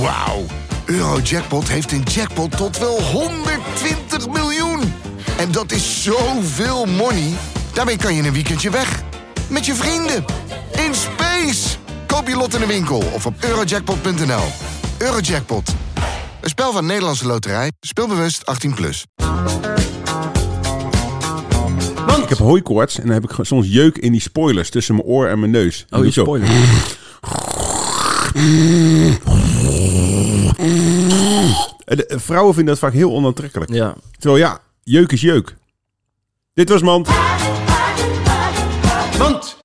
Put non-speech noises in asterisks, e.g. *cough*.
Wauw. Eurojackpot heeft een jackpot tot wel 120 miljoen. En dat is zoveel money. Daarmee kan je een weekendje weg. Met je vrienden. In space. Koop je lot in de winkel of op eurojackpot.nl. Eurojackpot. Een spel van Nederlandse Loterij. Speelbewust 18+. Plus. Ik heb hooikoorts en dan heb ik soms jeuk in die spoilers tussen mijn oor en mijn neus. Oh, je Zo. spoiler. *laughs* Eh, eh, vrouwen vinden dat vaak heel onaantrekkelijk. Ja. Terwijl ja, jeuk is jeuk. Dit was Mand. Mand.